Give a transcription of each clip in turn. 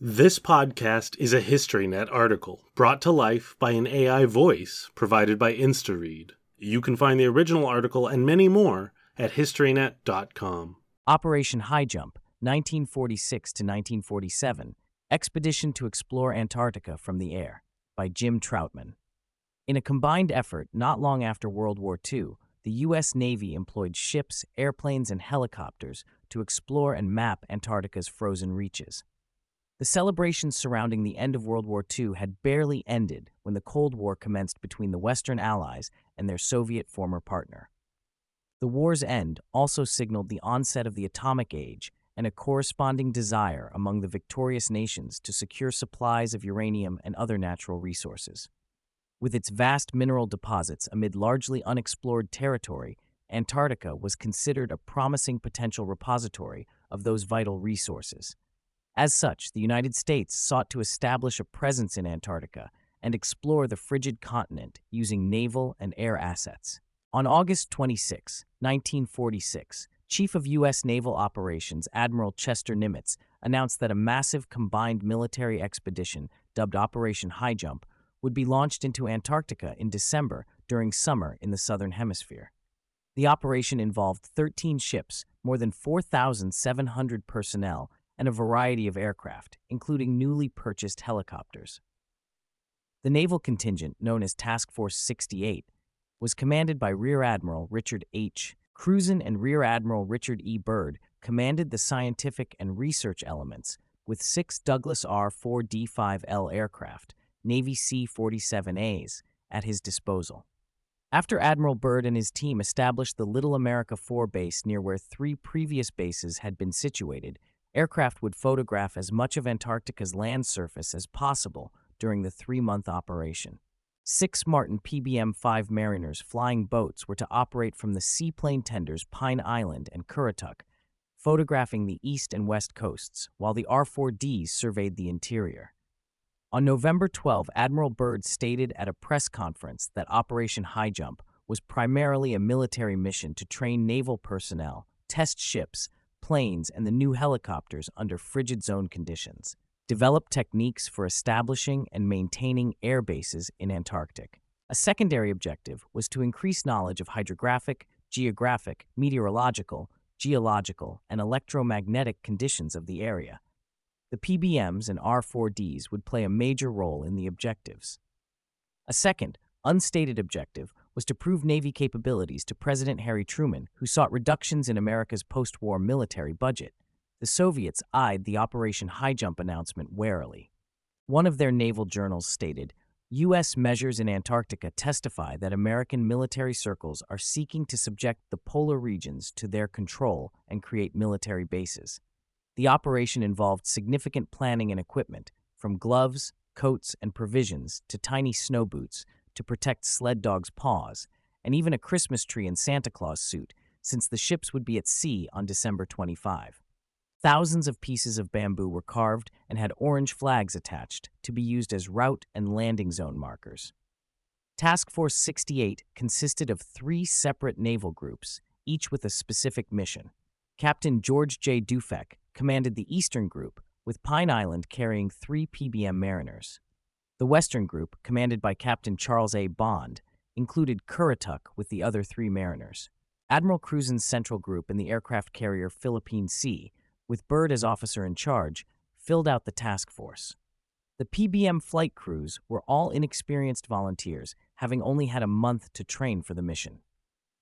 This podcast is a HistoryNet article brought to life by an AI voice provided by InstaRead. You can find the original article and many more at historynet.com. Operation High Jump, 1946 to 1947, Expedition to Explore Antarctica from the Air, by Jim Trautman. In a combined effort not long after World War II, the U.S. Navy employed ships, airplanes, and helicopters to explore and map Antarctica's frozen reaches. The celebrations surrounding the end of World War II had barely ended when the Cold War commenced between the Western Allies and their Soviet former partner. The war's end also signaled the onset of the atomic age and a corresponding desire among the victorious nations to secure supplies of uranium and other natural resources. With its vast mineral deposits amid largely unexplored territory, Antarctica was considered a promising potential repository of those vital resources. As such, the United States sought to establish a presence in Antarctica and explore the frigid continent using naval and air assets. On August 26, 1946, Chief of U.S. Naval Operations Admiral Chester Nimitz announced that a massive combined military expedition, dubbed Operation High Jump, would be launched into Antarctica in December during summer in the Southern Hemisphere. The operation involved 13 ships, more than 4,700 personnel, and a variety of aircraft, including newly purchased helicopters. The naval contingent, known as Task Force 68, was commanded by Rear Admiral Richard H. Cruzen and Rear Admiral Richard E. Byrd commanded the scientific and research elements with six Douglas R-4D5L aircraft, Navy C-47As, at his disposal. After Admiral Byrd and his team established the Little America 4 base near where three previous bases had been situated, aircraft would photograph as much of Antarctica's land surface as possible during the three-month operation. Six Martin PBM-5 Mariners flying boats were to operate from the seaplane tenders Pine Island and Currituck, photographing the east and west coasts, while the R-4Ds surveyed the interior. On November 12, Admiral Byrd stated at a press conference that Operation High Jump was primarily a military mission to train naval personnel, test ships, planes, and the new helicopters under frigid zone conditions develop techniques for establishing and maintaining air bases in Antarctic. A secondary objective was to increase knowledge of hydrographic, geographic, meteorological, geological, and electromagnetic conditions of the area. The PBMs and R4Ds would play a major role in the objectives. A second, unstated objective was to prove Navy capabilities to President Harry Truman, who sought reductions in America's post war military budget the Soviets eyed the Operation High Jump announcement warily. One of their naval journals stated, U.S. measures in Antarctica testify that American military circles are seeking to subject the polar regions to their control and create military bases. The operation involved significant planning and equipment, from gloves, coats, and provisions to tiny snow boots to protect sled dogs' paws, and even a Christmas tree and Santa Claus suit, since the ships would be at sea on December 25. Thousands of pieces of bamboo were carved and had orange flags attached to be used as route and landing zone markers. Task Force 68 consisted of three separate naval groups, each with a specific mission. Captain George J. Dufek commanded the Eastern Group, with Pine Island carrying three PBM mariners. The Western Group, commanded by Captain Charles A. Bond, included Currituck with the other three mariners. Admiral Cruzen's Central Group and the aircraft carrier Philippine Sea with Byrd as officer in charge, filled out the task force. The PBM flight crews were all inexperienced volunteers, having only had a month to train for the mission.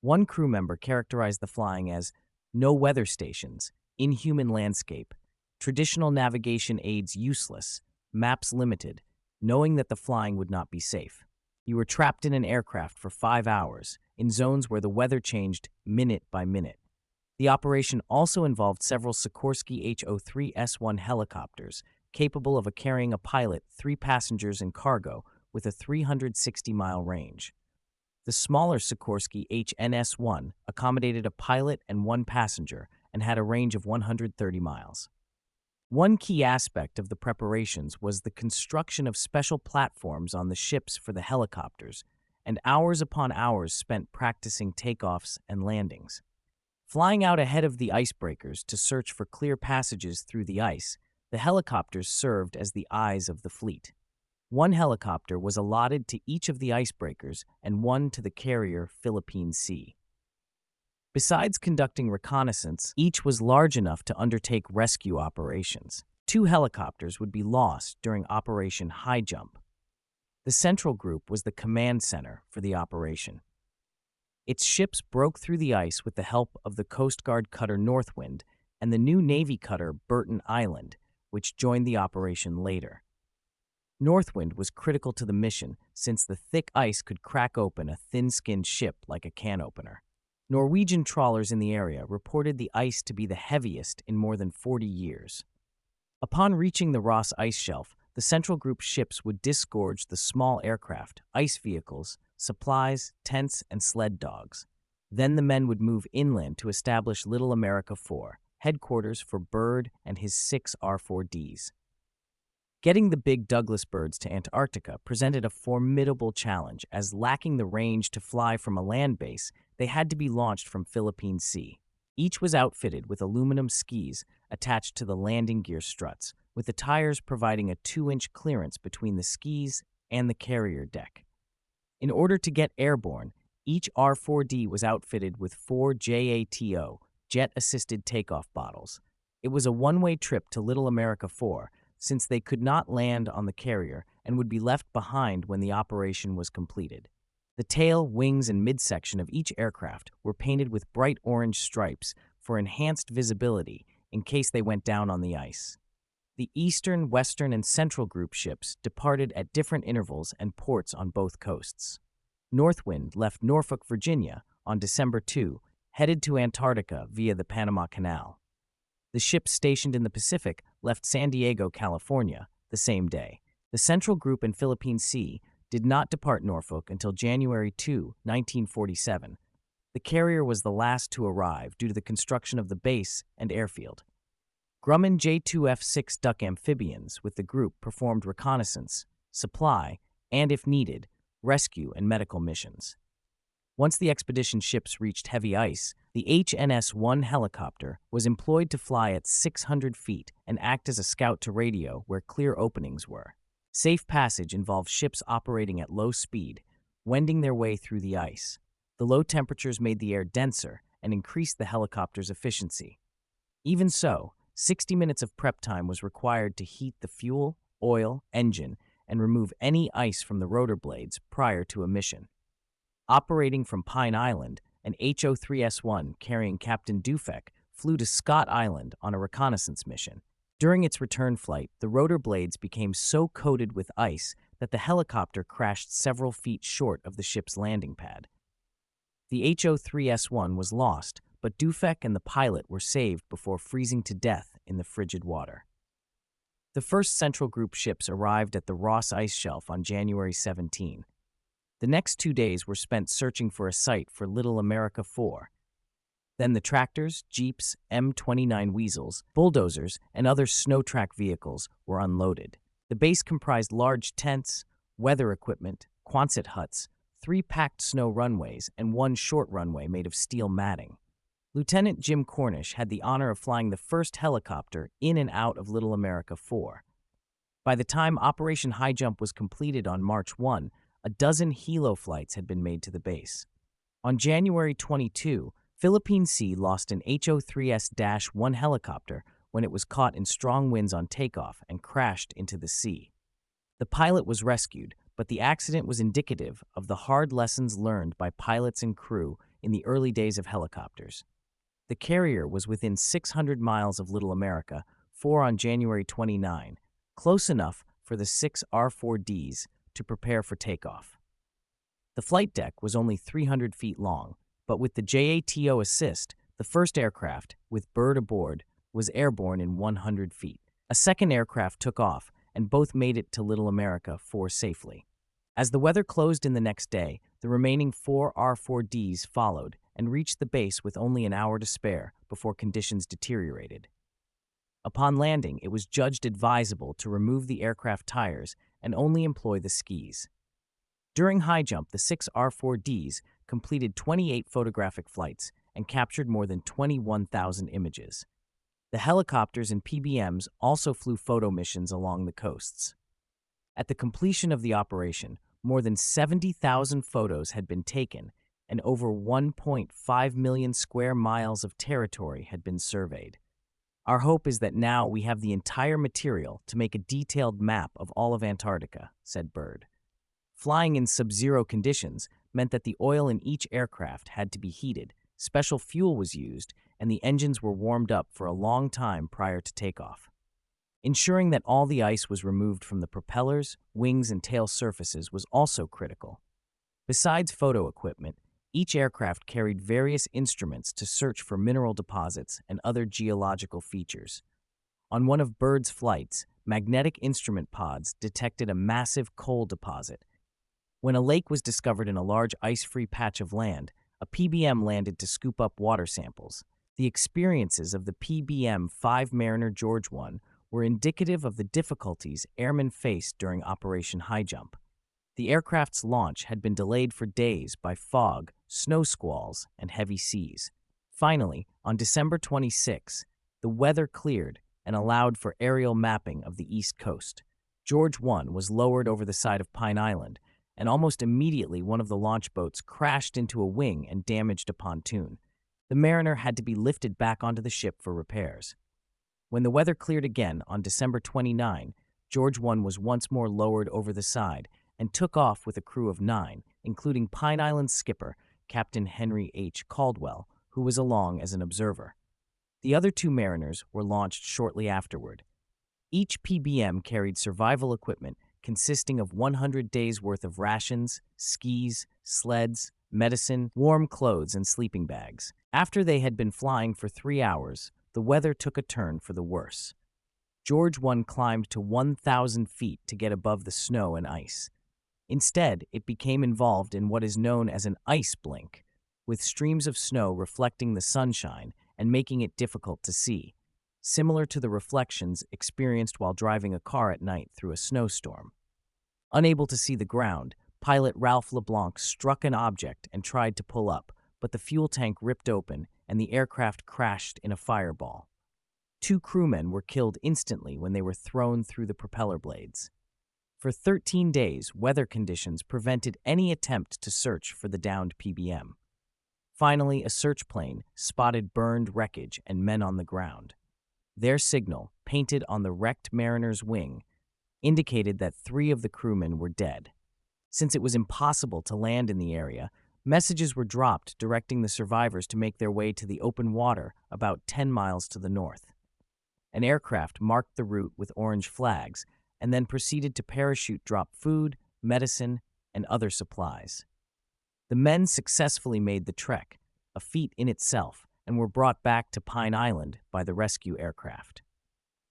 One crew member characterized the flying as no weather stations, inhuman landscape, traditional navigation aids useless, maps limited, knowing that the flying would not be safe. You were trapped in an aircraft for five hours, in zones where the weather changed minute by minute. The operation also involved several Sikorsky HO-3S-1 helicopters, capable of carrying a pilot, three passengers, and cargo, with a 360-mile range. The smaller Sikorsky HNS-1 accommodated a pilot and one passenger and had a range of 130 miles. One key aspect of the preparations was the construction of special platforms on the ships for the helicopters, and hours upon hours spent practicing takeoffs and landings. Flying out ahead of the icebreakers to search for clear passages through the ice, The helicopters served as the eyes of the fleet. One helicopter was allotted to each of the icebreakers and one to the carrier Philippine Sea. Besides conducting reconnaissance, each was large enough to undertake rescue operations. Two helicopters would be lost during Operation High Jump. The Central Group was the command center for the operation. Its ships broke through the ice with the help of the Coast Guard cutter Northwind and the new Navy cutter Burton Island, which joined the operation later. Northwind was critical to the mission since the thick ice could crack open a thin skinned ship like a can opener. Norwegian trawlers in the area reported the ice to be the heaviest in more than 40 years. Upon reaching the Ross ice shelf, the Central Group ships would disgorge the small aircraft, ice vehicles, supplies, tents, and sled dogs. Then the men would move inland to establish Little America 4, headquarters for Byrd and his six R4Ds. Getting the big Douglas birds to Antarctica presented a formidable challenge, as lacking the range to fly from a land base, they had to be launched from Philippine Sea. Each was outfitted with aluminum skis attached to the landing gear struts, with the tires providing a 2 inch clearance between the skis and the carrier deck. In order to get airborne, each R4D was outfitted with four JATO, jet assisted takeoff bottles. It was a one way trip to Little America 4 since they could not land on the carrier and would be left behind when the operation was completed. The tail, wings, and midsection of each aircraft were painted with bright orange stripes for enhanced visibility in case they went down on the ice. The Eastern, Western, and Central Group ships departed at different intervals and ports on both coasts. Northwind left Norfolk, Virginia on December 2, headed to Antarctica via the Panama Canal. The ships stationed in the Pacific left San Diego, California, the same day. The Central Group in Philippine Sea did not depart Norfolk until January 2, 1947. The carrier was the last to arrive due to the construction of the base and airfield. Grumman J2F 6 Duck amphibians with the group performed reconnaissance, supply, and, if needed, rescue and medical missions. Once the expedition ships reached heavy ice, the HNS 1 helicopter was employed to fly at 600 feet and act as a scout to radio where clear openings were. Safe passage involved ships operating at low speed, wending their way through the ice. The low temperatures made the air denser and increased the helicopter's efficiency. Even so, 60 minutes of prep time was required to heat the fuel, oil, engine, and remove any ice from the rotor blades prior to a mission. Operating from Pine Island, an HO-3S1 carrying Captain Dufek flew to Scott Island on a reconnaissance mission. During its return flight, the rotor blades became so coated with ice that the helicopter crashed several feet short of the ship's landing pad. The HO-3S1 was lost, but Dufek and the pilot were saved before freezing to death in the frigid water. The first Central Group ships arrived at the Ross Ice Shelf on January 17. The next two days were spent searching for a site for Little America 4. Then the tractors, jeeps, M29 weasels, bulldozers, and other snow track vehicles were unloaded. The base comprised large tents, weather equipment, Quonset huts, three packed snow runways, and one short runway made of steel matting. Lieutenant Jim Cornish had the honor of flying the first helicopter in and out of Little America 4. By the time Operation High Jump was completed on March 1, a dozen helo flights had been made to the base. On January 22, Philippine Sea lost an HO-3S 1 helicopter when it was caught in strong winds on takeoff and crashed into the sea. The pilot was rescued, but the accident was indicative of the hard lessons learned by pilots and crew in the early days of helicopters. The carrier was within 600 miles of Little America, 4 on January 29, close enough for the six R4Ds to prepare for takeoff. The flight deck was only 300 feet long, but with the JATO assist, the first aircraft, with Byrd aboard, was airborne in 100 feet. A second aircraft took off, and both made it to Little America 4 safely. As the weather closed in the next day, the remaining four R4Ds followed and reached the base with only an hour to spare before conditions deteriorated. Upon landing, it was judged advisable to remove the aircraft tires and only employ the skis. During high jump, the six R4Ds completed 28 photographic flights and captured more than 21,000 images. The helicopters and PBMs also flew photo missions along the coasts. At the completion of the operation, more than 70,000 photos had been taken and over 1.5 million square miles of territory had been surveyed. Our hope is that now we have the entire material to make a detailed map of all of Antarctica, said Byrd. Flying in sub zero conditions meant that the oil in each aircraft had to be heated, special fuel was used, and the engines were warmed up for a long time prior to takeoff. Ensuring that all the ice was removed from the propellers, wings, and tail surfaces was also critical. Besides photo equipment, each aircraft carried various instruments to search for mineral deposits and other geological features. On one of Byrd's flights, magnetic instrument pods detected a massive coal deposit. When a lake was discovered in a large ice free patch of land, a PBM landed to scoop up water samples. The experiences of the PBM 5 Mariner George 1 were indicative of the difficulties airmen faced during Operation High Jump. The aircraft's launch had been delayed for days by fog, snow squalls, and heavy seas. Finally, on December 26, the weather cleared and allowed for aerial mapping of the East Coast. George 1 was lowered over the side of Pine Island, and almost immediately one of the launch boats crashed into a wing and damaged a pontoon. The mariner had to be lifted back onto the ship for repairs. When the weather cleared again on December 29, George 1 was once more lowered over the side and took off with a crew of nine, including Pine Island skipper Captain Henry H. Caldwell, who was along as an observer. The other two mariners were launched shortly afterward. Each PBM carried survival equipment consisting of 100 days' worth of rations, skis, sleds, medicine, warm clothes, and sleeping bags. After they had been flying for three hours, the weather took a turn for the worse. George 1 climbed to 1,000 feet to get above the snow and ice. Instead, it became involved in what is known as an ice blink, with streams of snow reflecting the sunshine and making it difficult to see, similar to the reflections experienced while driving a car at night through a snowstorm. Unable to see the ground, pilot Ralph LeBlanc struck an object and tried to pull up, but the fuel tank ripped open and the aircraft crashed in a fireball. Two crewmen were killed instantly when they were thrown through the propeller blades. For 13 days, weather conditions prevented any attempt to search for the downed PBM. Finally, a search plane spotted burned wreckage and men on the ground. Their signal, painted on the wrecked mariner's wing, indicated that three of the crewmen were dead. Since it was impossible to land in the area, messages were dropped directing the survivors to make their way to the open water about 10 miles to the north. An aircraft marked the route with orange flags and then proceeded to parachute drop food, medicine, and other supplies. The men successfully made the trek, a feat in itself, and were brought back to Pine Island by the rescue aircraft.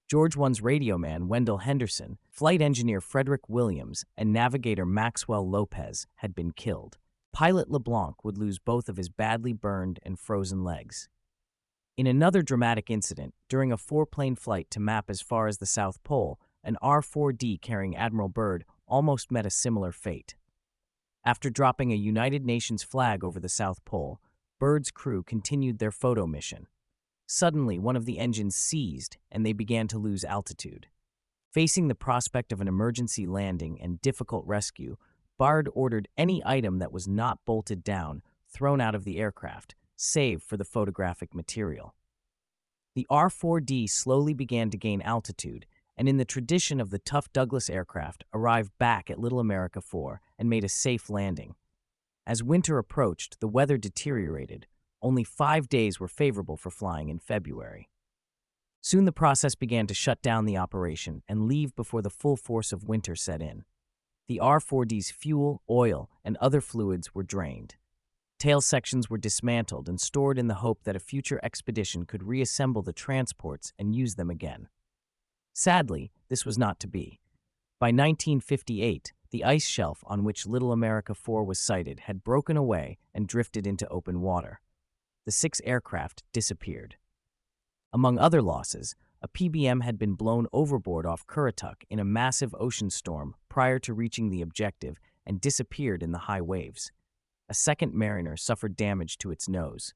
George 1's radio man, Wendell Henderson, flight engineer Frederick Williams, and navigator Maxwell Lopez had been killed. Pilot LeBlanc would lose both of his badly burned and frozen legs. In another dramatic incident, during a four plane flight to map as far as the South Pole, an R 4D carrying Admiral Byrd almost met a similar fate. After dropping a United Nations flag over the South Pole, Byrd's crew continued their photo mission. Suddenly, one of the engines seized and they began to lose altitude. Facing the prospect of an emergency landing and difficult rescue, Byrd ordered any item that was not bolted down thrown out of the aircraft, save for the photographic material. The R 4D slowly began to gain altitude and in the tradition of the tough Douglas aircraft, arrived back at Little America 4 and made a safe landing. As winter approached, the weather deteriorated. Only five days were favorable for flying in February. Soon the process began to shut down the operation and leave before the full force of winter set in. The R 4D's fuel, oil, and other fluids were drained. Tail sections were dismantled and stored in the hope that a future expedition could reassemble the transports and use them again. Sadly, this was not to be. By 1958, the ice shelf on which Little America 4 was sighted had broken away and drifted into open water. The six aircraft disappeared. Among other losses, a PBM had been blown overboard off Currituck in a massive ocean storm prior to reaching the objective and disappeared in the high waves. A second mariner suffered damage to its nose.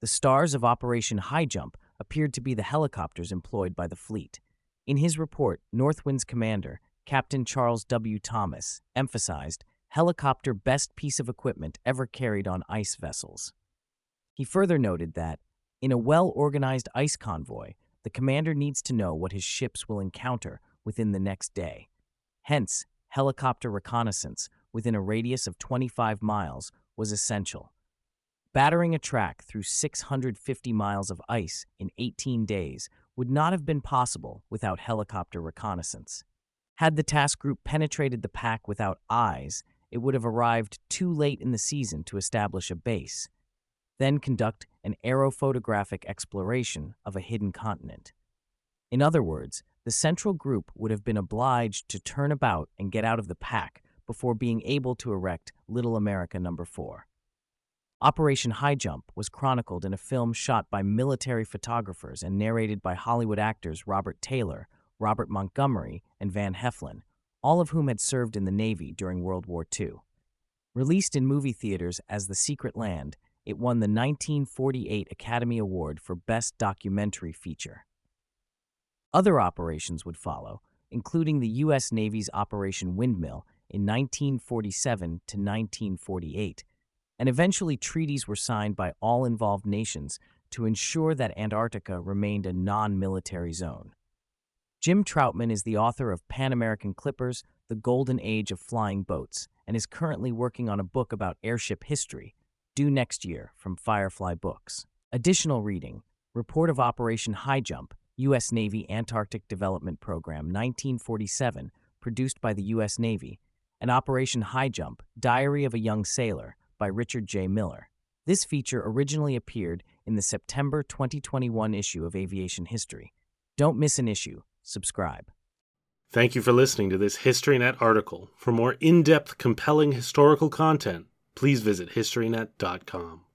The stars of Operation High Jump appeared to be the helicopters employed by the fleet. In his report, Northwind's commander, Captain Charles W. Thomas, emphasized helicopter best piece of equipment ever carried on ice vessels. He further noted that, in a well organized ice convoy, the commander needs to know what his ships will encounter within the next day. Hence, helicopter reconnaissance within a radius of 25 miles was essential. Battering a track through 650 miles of ice in 18 days would not have been possible without helicopter reconnaissance. Had the task group penetrated the pack without eyes, it would have arrived too late in the season to establish a base, then conduct an aerophotographic exploration of a hidden continent. In other words, the central group would have been obliged to turn about and get out of the pack before being able to erect Little America Number 4. Operation High Jump was chronicled in a film shot by military photographers and narrated by Hollywood actors Robert Taylor, Robert Montgomery, and Van Heflin, all of whom had served in the Navy during World War II. Released in movie theaters as The Secret Land, it won the 1948 Academy Award for Best Documentary Feature. Other operations would follow, including the U.S. Navy's Operation Windmill in 1947 to 1948 and eventually treaties were signed by all involved nations to ensure that Antarctica remained a non military zone. Jim Trautman is the author of Pan American Clippers, The Golden Age of Flying Boats, and is currently working on a book about airship history, due next year from Firefly Books. Additional reading Report of Operation High Jump, U.S. Navy Antarctic Development Program 1947, produced by the U.S. Navy, and Operation High Jump, Diary of a Young Sailor, by Richard J. Miller. This feature originally appeared in the September 2021 issue of Aviation History. Don't miss an issue. Subscribe. Thank you for listening to this HistoryNet article. For more in depth, compelling historical content, please visit HistoryNet.com.